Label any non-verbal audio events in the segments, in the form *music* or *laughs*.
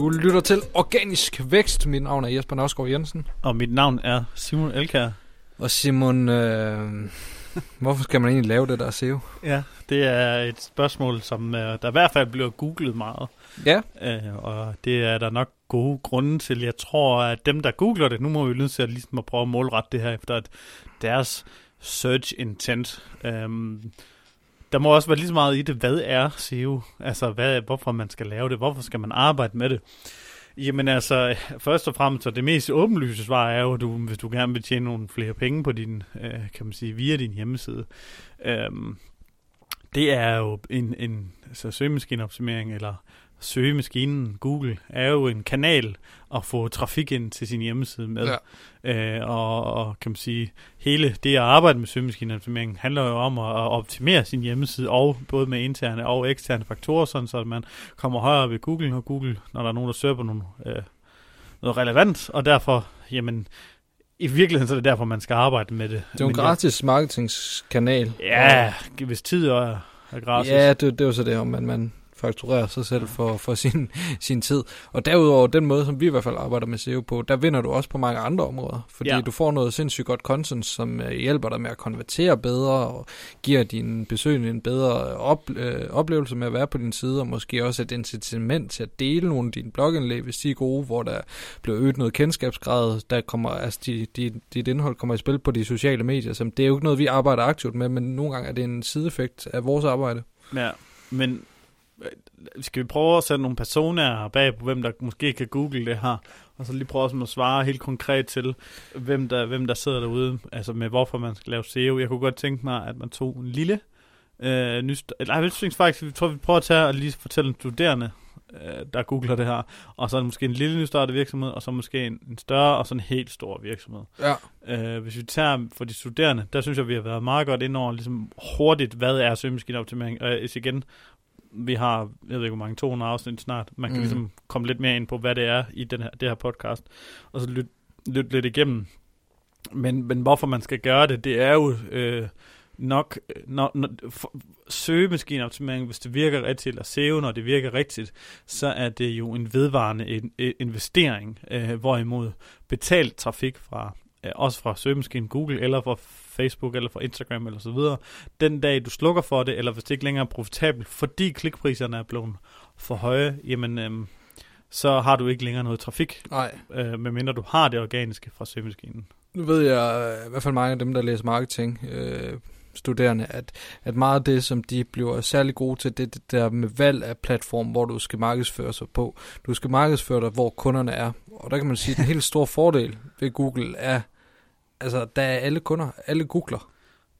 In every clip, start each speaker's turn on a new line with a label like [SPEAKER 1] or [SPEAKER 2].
[SPEAKER 1] Du lytter til Organisk Vækst. Mit navn er Jesper Nørskov Jensen.
[SPEAKER 2] Og mit navn er Simon Elkær.
[SPEAKER 1] Og Simon, øh, hvorfor skal man egentlig lave det der SEO?
[SPEAKER 2] Ja, det er et spørgsmål, som øh, der i hvert fald bliver googlet meget.
[SPEAKER 1] Ja.
[SPEAKER 2] Øh, og det er der nok gode grunde til. Jeg tror, at dem, der googler det, nu må vi nødt til at, ligesom at prøve at målrette det her efter at deres search intent. Øhm, der må også være lige så meget i det, hvad er SEO? Altså, hvad, hvorfor man skal lave det? Hvorfor skal man arbejde med det? Jamen altså, først og fremmest, så det mest åbenlyse svar er jo, at du, hvis du gerne vil tjene nogle flere penge på din, øh, kan man sige, via din hjemmeside. øh, det er jo en, en altså søgemaskineoptimering, eller søgemaskinen Google er jo en kanal at få trafik ind til sin hjemmeside med. Ja. Øh, og, og kan man sige, hele det at arbejde med søgemaskineoptimering handler jo om at, at optimere sin hjemmeside, og både med interne og eksterne faktorer, sådan så at man kommer højere ved Google, og Google, når der er nogen, der søger på nogle, øh, noget relevant, og derfor, jamen, i virkeligheden så er det derfor, man skal arbejde med det.
[SPEAKER 1] Det er jo en gratis marketingskanal.
[SPEAKER 2] Ja, hvis tid er, er gratis.
[SPEAKER 1] Ja, det, det er jo så det, om man, man fakturere sig selv for, for sin, sin tid. Og derudover, den måde, som vi i hvert fald arbejder med SEO på, der vinder du også på mange andre områder. Fordi ja. du får noget sindssygt godt content, som øh, hjælper dig med at konvertere bedre, og giver din besøgende en bedre op, øh, oplevelse med at være på din side, og måske også et incitament til at dele nogle af dine blogindlæg, hvis de er gode, hvor der bliver øget noget kendskabsgrad, der kommer, altså de, de, dit indhold kommer i spil på de sociale medier. Så det er jo ikke noget, vi arbejder aktivt med, men nogle gange er det en sideeffekt af vores arbejde.
[SPEAKER 2] Ja, men skal vi prøve at sætte nogle personer bag på, hvem der måske kan google det her, og så lige prøve at svare helt konkret til, hvem der, hvem der sidder derude, altså med hvorfor man skal lave SEO. Jeg kunne godt tænke mig, at man tog en lille øh, ny, eller jeg synes faktisk, vi tror, vi prøver at tage og lige fortælle en studerende, øh, der googler det her, og så måske en lille nystartet virksomhed, og så måske en, en større og så en helt stor virksomhed.
[SPEAKER 1] Ja.
[SPEAKER 2] Øh, hvis vi tager for de studerende, der synes jeg, vi har været meget godt ind over ligesom hurtigt, hvad er søgemaskineoptimering, og igen, vi har, jeg ved ikke hvor mange, 200 afsnit snart. Man kan mm. ligesom komme lidt mere ind på, hvad det er i den her, det her podcast, og så lytte lyt lidt igennem. Men, men hvorfor man skal gøre det, det er jo øh, nok, når, når, for, søgemaskineoptimering, hvis det virker rigtigt, eller SEO, når det virker rigtigt, så er det jo en vedvarende in, investering, øh, hvorimod betalt trafik fra øh, også fra søgemaskinen Google, eller fra Facebook, eller fra Instagram, eller så videre, den dag du slukker for det, eller hvis det ikke længere er profitabelt, fordi klikpriserne er blevet for høje, jamen, øhm, så har du ikke længere noget trafik,
[SPEAKER 1] Nej.
[SPEAKER 2] Øh, medmindre du har det organiske fra søgemaskinen.
[SPEAKER 1] Nu ved jeg, i hvert fald mange af dem, der læser marketing, øh, studerende, at, at meget af det, som de bliver særlig gode til, det, det der med valg af platform, hvor du skal markedsføre sig på. Du skal markedsføre dig, hvor kunderne er. Og der kan man sige, at den helt store fordel ved Google er, altså der er alle kunder, alle googler.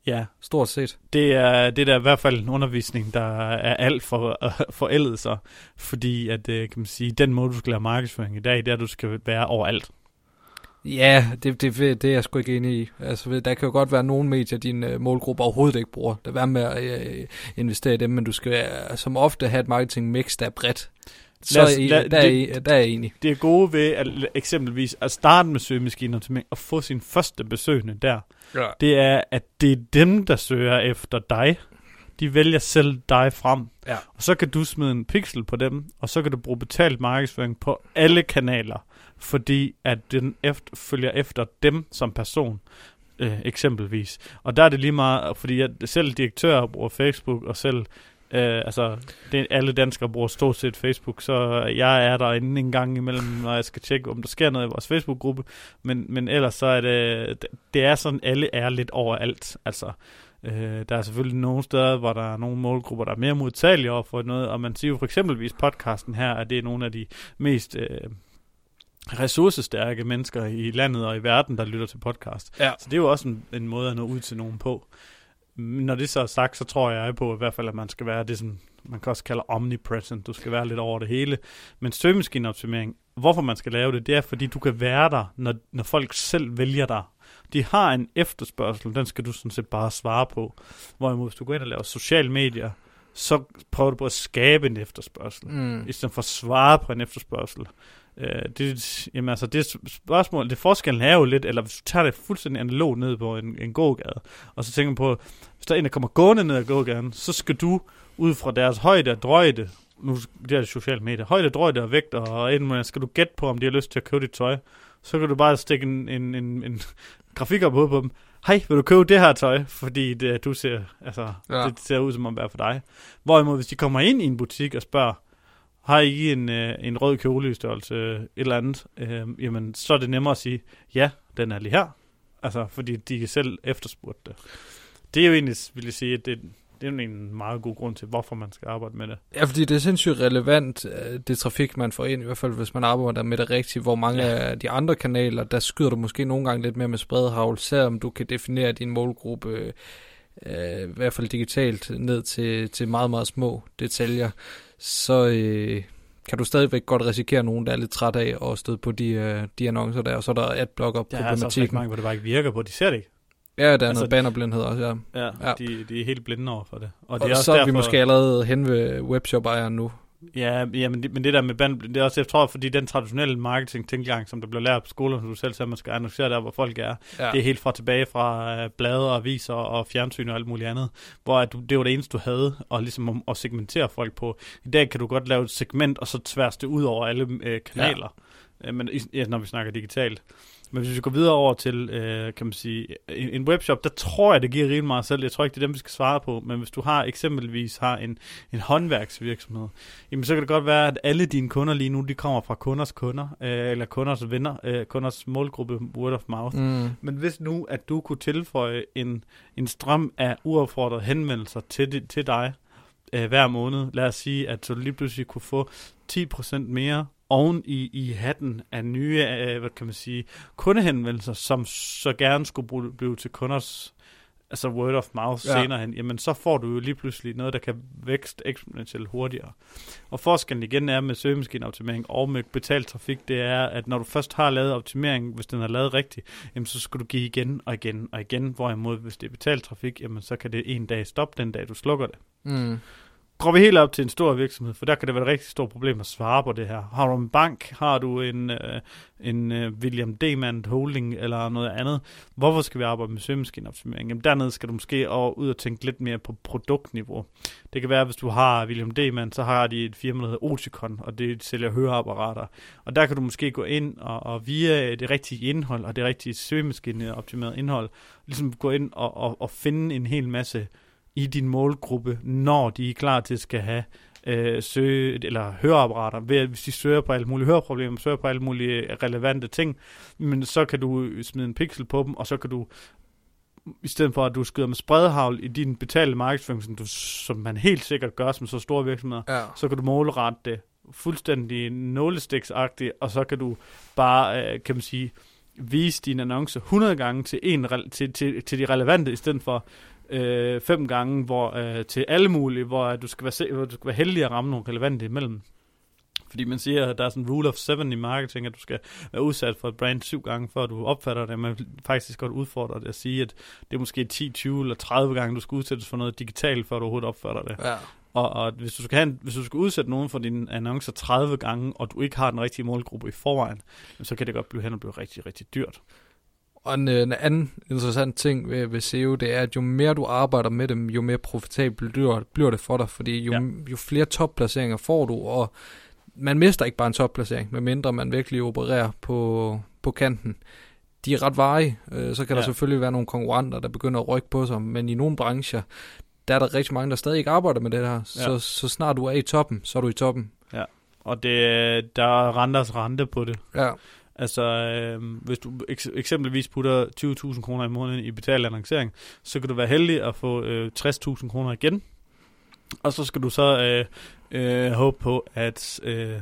[SPEAKER 2] Ja.
[SPEAKER 1] Stort set.
[SPEAKER 2] Det er, det er der i hvert fald en undervisning, der er alt for uh, *laughs* forældet sig, fordi at, uh, kan man sige, den måde, du skal lave markedsføring i dag, det er, at du skal være overalt.
[SPEAKER 1] Ja, det, det, det er jeg sgu ikke enig i. Altså, der kan jo godt være nogle medier, din uh, målgruppe overhovedet ikke bruger. Det er med at uh, investere i dem, men du skal uh, som ofte have et marketing mix, der er bredt. Så os, lad, der, det, er, der er jeg enig.
[SPEAKER 2] Det er gode ved at, eksempelvis at starte med søgemaskiner og få sin første besøgende der. Ja. Det er, at det er dem, der søger efter dig. De vælger selv dig frem.
[SPEAKER 1] Ja.
[SPEAKER 2] Og så kan du smide en pixel på dem, og så kan du bruge betalt markedsføring på alle kanaler, fordi at den efter, følger efter dem som person øh, eksempelvis. Og der er det lige meget, fordi jeg, selv direktører bruger Facebook, og selv Øh, altså, det, alle danskere bruger stort set Facebook, så jeg er der inden en gang imellem, når jeg skal tjekke, om der sker noget i vores Facebook-gruppe. Men, men ellers så er det, det er sådan, alle er lidt overalt. Altså, øh, der er selvfølgelig nogle steder, hvor der er nogle målgrupper, der er mere modtagelige over for noget, og man siger jo for eksempelvis podcasten her, at det er nogle af de mest... Øh, ressourcestærke mennesker i landet og i verden, der lytter til podcast.
[SPEAKER 1] Ja.
[SPEAKER 2] Så det er jo også en, en måde at nå ud til nogen på når det så er sagt, så tror jeg på i hvert fald, at man skal være det, som man kan også kalde omnipresent. Du skal være lidt over det hele. Men søgemaskineoptimering, hvorfor man skal lave det, det er, fordi du kan være der, når, når folk selv vælger dig. De har en efterspørgsel, den skal du sådan set bare svare på. Hvorimod, hvis du går ind og laver sociale medier, så prøver du på at skabe en efterspørgsel, mm. i stedet for at svare på en efterspørgsel. Øh, det, jamen altså, det spørgsmål, det forskellen er jo lidt, eller hvis du tager det fuldstændig analog ned på en, en gågade, og så tænker på, hvis der er en, der kommer gående ned ad gågaden, så skal du ud fra deres højde og drøjde nu det er det sociale medier, højde, drøjde og vægt, og inden skal du gætte på, om de har lyst til at købe dit tøj, så kan du bare stikke en, en, en, en *laughs* grafik op på dem. Hej, vil du købe det her tøj? Fordi det, du ser, altså, ja. det ser ud som om det er for dig. Hvorimod, hvis de kommer ind i en butik og spørger, har I en, øh, en rød kjole i størrelse et eller andet, øh, jamen så er det nemmere at sige, ja, den er lige her. Altså, fordi de selv efterspurgte det. Det er jo egentlig, vil jeg sige, at det, det er jo en meget god grund til, hvorfor man skal arbejde med det.
[SPEAKER 1] Ja, fordi det er sindssygt relevant, øh, det trafik, man får ind, i hvert fald hvis man arbejder med det rigtigt, hvor mange ja. af de andre kanaler, der skyder du måske nogle gange lidt mere med spredhavl, selvom du kan definere din målgruppe, øh, i hvert fald digitalt, ned til, til meget, meget små detaljer, så øh, kan du stadigvæk godt risikere nogen, der er lidt træt af at støde på de, øh, de annoncer der, og så er der adblocker-problematikken.
[SPEAKER 2] Der er altså mange, hvor det bare ikke virker på, de ser det ikke.
[SPEAKER 1] Ja, der er altså, noget bannerblindhed også, ja.
[SPEAKER 2] Ja, ja. De, de er helt blinde over for det.
[SPEAKER 1] Og, og det er også så er derfor... vi måske allerede hen ved webshop-ejeren nu.
[SPEAKER 2] Ja, ja men, det, men det der med band, det er også, jeg tror, fordi den traditionelle marketing tænkgang, som der bliver lært på skolen, som du selv siger, man skal annoncere der, hvor folk er, ja. det er helt fra tilbage fra uh, blade og aviser og fjernsyn og alt muligt andet, hvor at du, det var det eneste, du havde, og ligesom at, segmentere folk på. I dag kan du godt lave et segment, og så tværs det ud over alle uh, kanaler, ja. uh, men, ja, når vi snakker digitalt. Men hvis vi går videre over til, øh, kan man sige, en, en webshop, der tror jeg, det giver rimelig meget selv. Jeg tror ikke, det er dem, vi skal svare på. Men hvis du har eksempelvis har en, en håndværksvirksomhed, jamen så kan det godt være, at alle dine kunder lige nu, de kommer fra kunders kunder, øh, eller kunders venner, øh, kunders målgruppe, word of mouth. Mm. Men hvis nu, at du kunne tilføje en, en strøm af uaffordrede henvendelser til, til dig, øh, hver måned. Lad os sige, at du lige pludselig kunne få 10% mere oven i, i hatten af nye, øh, hvad kan man sige, kundehenvendelser, som så gerne skulle blive til kunders altså word of mouth ja. senere hen, jamen så får du jo lige pludselig noget, der kan vækste eksponentielt hurtigere. Og forskellen igen er med søgemaskineoptimering og med betalt trafik, det er, at når du først har lavet optimering, hvis den er lavet rigtigt, jamen så skal du give igen og igen og igen, hvorimod hvis det er betalt trafik, jamen så kan det en dag stoppe den dag, du slukker det. Mm går vi helt op til en stor virksomhed, for der kan det være et rigtig stort problem at svare på det her. Har du en bank, har du en, øh, en øh, William Demand Holding eller noget andet, hvorfor skal vi arbejde med søgemaskineoptimering? Jamen dernede skal du måske over, ud og tænke lidt mere på produktniveau. Det kan være, hvis du har William Demand, så har de et firma, der hedder Oticon, og det sælger høreapparater. Og der kan du måske gå ind og, og via det rigtige indhold og det rigtige søgemaskineoptimerede indhold, ligesom gå ind og, og, og finde en hel masse i din målgruppe, når de er klar til at skal have øh, søge, eller høreapparater, ved at hvis de søger på alle mulige høreproblemer, søger på alle mulige relevante ting, men så kan du smide en pixel på dem, og så kan du i stedet for at du skyder med spredhavl i din betalte markedsføring, som, du, som man helt sikkert gør som så store virksomheder, ja. så kan du målrette det fuldstændig nålestiksagtigt, og så kan du bare, øh, kan man sige, vise din annonce 100 gange til, en, til, til, til de relevante, i stedet for øh, fem gange hvor, øh, til alle mulige, hvor du skal, være, hvor du skal være heldig at ramme nogle relevante imellem. Fordi man siger, at der er sådan en rule of seven i marketing, at du skal være udsat for et brand syv gange, før du opfatter det. Man faktisk godt udfordre det at sige, at det er måske 10, 20 eller 30 gange, du skal udsættes for noget digitalt, før du overhovedet opfatter det. Ja. Og, og hvis, du skal have en, hvis du skal udsætte nogen for dine annoncer 30 gange, og du ikke har den rigtige målgruppe i forvejen, så kan det godt blive hen og blive rigtig, rigtig dyrt.
[SPEAKER 1] Og en, en anden interessant ting ved, ved SEO, det er, at jo mere du arbejder med dem, jo mere profitabelt bliver, bliver det for dig, fordi jo, ja. jo flere topplaceringer får du, og man mister ikke bare en topplacering, medmindre man virkelig opererer på, på kanten. De er ret varige, øh, så kan ja. der selvfølgelig være nogle konkurrenter, der begynder at rykke på sig, men i nogle brancher, der er der rigtig mange, der stadig ikke arbejder med det her. Ja. Så, så snart du er i toppen, så er du i toppen.
[SPEAKER 2] Ja, og det, der er renters rente på det.
[SPEAKER 1] Ja.
[SPEAKER 2] Altså, øh, hvis du eks- eksempelvis putter 20.000 kroner i måneden i betalt annoncering, så kan du være heldig at få øh, 60.000 kroner igen. Og så skal du så øh, øh, håbe på, at, øh,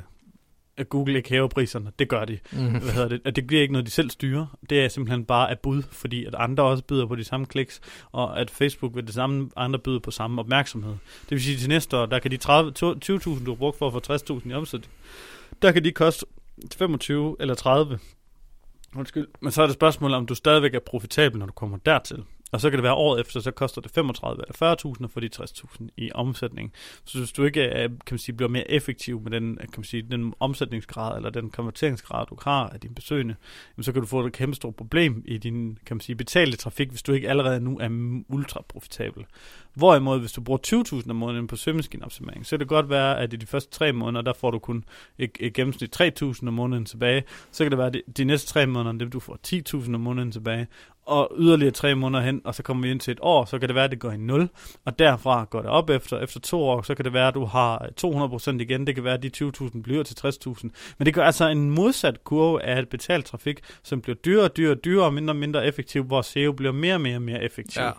[SPEAKER 2] at Google ikke hæver priserne. Det gør de. Mm. Hvad hedder det? At det bliver ikke noget, de selv styrer. Det er simpelthen bare et bud, fordi at andre også byder på de samme kliks, og at Facebook vil det samme, andre byder på samme opmærksomhed. Det vil sige, at til næste år, der kan de 20.000, du har brugt for at få 60.000 i omsætning, der kan de koste 25 eller 30. Undskyld. Men så er det spørgsmålet, om du stadigvæk er profitabel, når du kommer dertil. Og så kan det være året efter, så koster det 35 eller 40.000 og få de 60.000 i omsætning. Så hvis du ikke kan man sige, bliver mere effektiv med den, kan man sige, den omsætningsgrad eller den konverteringsgrad, du har af dine besøgende, så kan du få et kæmpe stort problem i din kan man sige, betalte trafik, hvis du ikke allerede nu er ultra profitabel. Hvorimod, hvis du bruger 20.000 om måneden på søgemaskineoptimering, så kan det godt være, at i de første tre måneder, der får du kun et, et gennemsnit 3.000 om måneden tilbage. Så kan det være, at de, næste tre måneder, det, du får 10.000 om måneden tilbage og yderligere tre måneder hen, og så kommer vi ind til et år, så kan det være, at det går i 0, og derfra går det op efter. Efter to år, så kan det være, at du har 200% igen. Det kan være, at de 20.000 bliver til 60.000. Men det gør altså en modsat kurve af et betalt trafik, som bliver dyrere, dyrere, dyrere og mindre og mindre effektiv, hvor SEO bliver mere og mere og mere effektiv. Ja.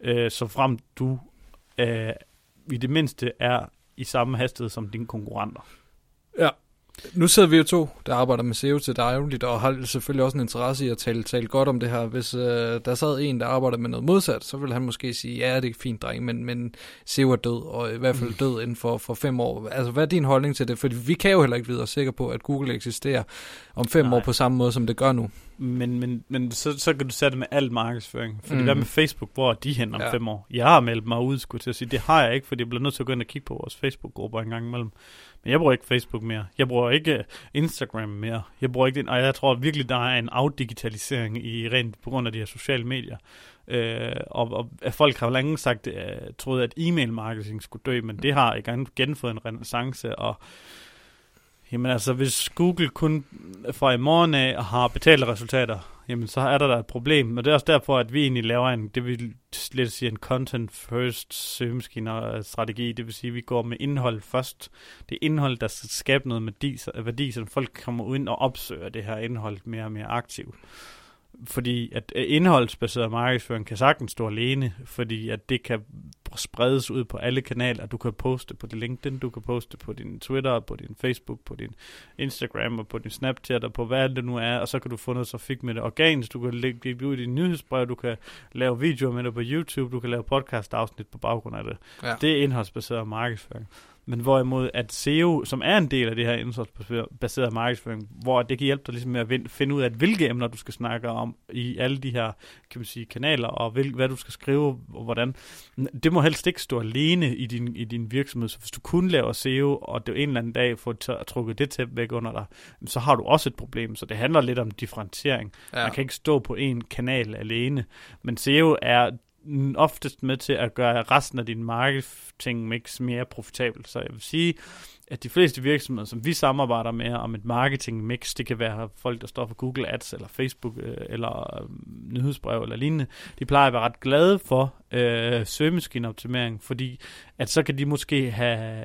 [SPEAKER 2] Øh, så frem du øh, i det mindste er i samme hastighed som dine konkurrenter.
[SPEAKER 1] Ja, nu sidder vi jo to, der arbejder med SEO til dagligt, og har selvfølgelig også en interesse i at tale, tale godt om det her. Hvis øh, der sad en, der arbejder med noget modsat, så vil han måske sige, ja, det er fint, dreng, men, men SEO er død, og i hvert fald død inden for, for fem år. Altså, hvad er din holdning til det? Fordi vi kan jo heller ikke vide os sikre på, at Google eksisterer om fem Nej. år på samme måde, som det gør nu.
[SPEAKER 2] Men, men, men så, så kan du sætte det med al markedsføring. Fordi mm. hvad med Facebook, hvor er de hen om ja. fem år? Jeg har meldt mig ud, skulle til at sige. Det har jeg ikke, fordi jeg bliver nødt til at gå ind og kigge på vores Facebook-grupper en gang imellem. Men jeg bruger ikke Facebook mere. Jeg bruger ikke øh, Instagram mere. Jeg bruger ikke den, og jeg tror virkelig, der er en afdigitalisering i rent på grund af de her sociale medier. Øh, og, og folk har længe sagt, øh, troede, at e-mail marketing skulle dø, men det har igen genfået en renaissance, og Jamen altså, hvis Google kun fra i morgen af har betalte resultater, jamen så er der da et problem. Men det er også derfor, at vi egentlig laver en, det vil lidt sige en content first søgemaskiner strategi. Det vil sige, at vi går med indhold først. Det er indhold, der skal skabe noget værdi, værdi så folk kommer ind og opsøger det her indhold mere og mere aktivt fordi at indholdsbaseret markedsføring kan sagtens stå alene, fordi at det kan spredes ud på alle kanaler. Du kan poste på din LinkedIn, du kan poste på din Twitter, på din Facebook, på din Instagram og på din Snapchat og på hvad det nu er, og så kan du få noget trafik med det organisk. Du kan lægge det ud i din nyhedsbrev, du kan lave videoer med det på YouTube, du kan lave podcast afsnit på baggrund af det. Ja. Det er indholdsbaseret markedsføring. Men hvorimod at SEO, som er en del af det her indsatsbaserede markedsføring, hvor det kan hjælpe dig ligesom med at finde ud af, hvilke emner du skal snakke om i alle de her kan man sige, kanaler, og hvil, hvad du skal skrive, og hvordan. Det må helst ikke stå alene i din, i din virksomhed. Så hvis du kun laver SEO, og det en eller anden dag får trukket det tæppe væk under dig, så har du også et problem. Så det handler lidt om differentiering. Ja. Man kan ikke stå på en kanal alene. Men SEO er oftest med til at gøre resten af din marketing mix mere profitabel. Så jeg vil sige, at de fleste virksomheder, som vi samarbejder med om et marketing mix, det kan være folk, der står for Google Ads, eller Facebook, øh, eller øh, nyhedsbrev, eller lignende, de plejer at være ret glade for øh, søgemaskineoptimering, fordi at så kan de måske have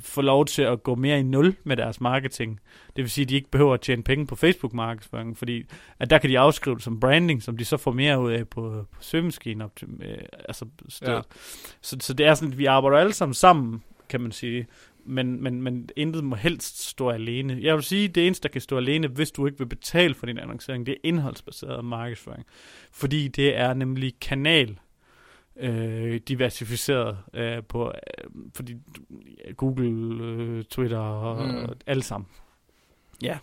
[SPEAKER 2] få lov til at gå mere i nul med deres marketing. Det vil sige, at de ikke behøver at tjene penge på Facebook-markedsføring, fordi at der kan de afskrive det som branding, som de så får mere ud af på, på søgemaskineoptimering. Øh, altså, ja. så, så det er sådan, at vi arbejder alle sammen sammen, kan man sige men, men, men intet må helst stå alene. Jeg vil sige, det eneste, der kan stå alene, hvis du ikke vil betale for din annoncering, det er indholdsbaseret markedsføring. Fordi det er nemlig kanal øh, diversificeret øh, på, øh, fordi Google, øh, Twitter og mm. alle sammen. Ja,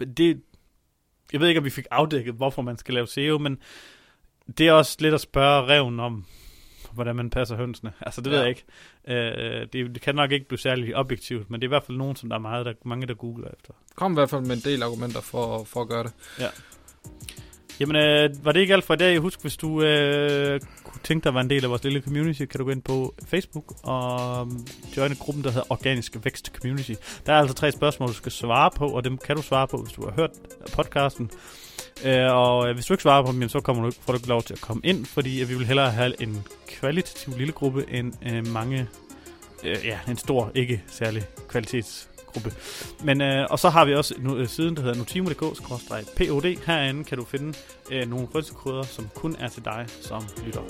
[SPEAKER 2] det, jeg ved ikke, om vi fik afdækket, hvorfor man skal lave SEO, men det er også lidt at spørge reven om, hvordan man passer hønsene. *laughs* Altså, det ja. ved jeg ikke. Øh, det, det kan nok ikke blive særlig objektivt, men det er i hvert fald nogen, som der er meget, der, mange, der googler efter.
[SPEAKER 1] Kom i hvert fald med en del argumenter for, for at gøre det.
[SPEAKER 2] Ja. Jamen, øh, var det ikke alt for i dag? Husk, hvis du øh, kunne tænke dig at være en del af vores lille community, kan du gå ind på Facebook og um, joine gruppen, der hedder Organisk Vækst Community. Der er altså tre spørgsmål, du skal svare på, og dem kan du svare på, hvis du har hørt podcasten. Øh, og øh, hvis du ikke svarer på dem, så kommer du, får du ikke lov til at komme ind, fordi øh, vi vil hellere have en kvalitativ lille gruppe end øh, mange, øh, ja, en stor, ikke særlig kvalitetsgruppe. Men, øh, og så har vi også nu, øh, siden, der hedder notimo.dk-pod. Herinde kan du finde øh, nogle frynsekoder, som kun er til dig som lytter.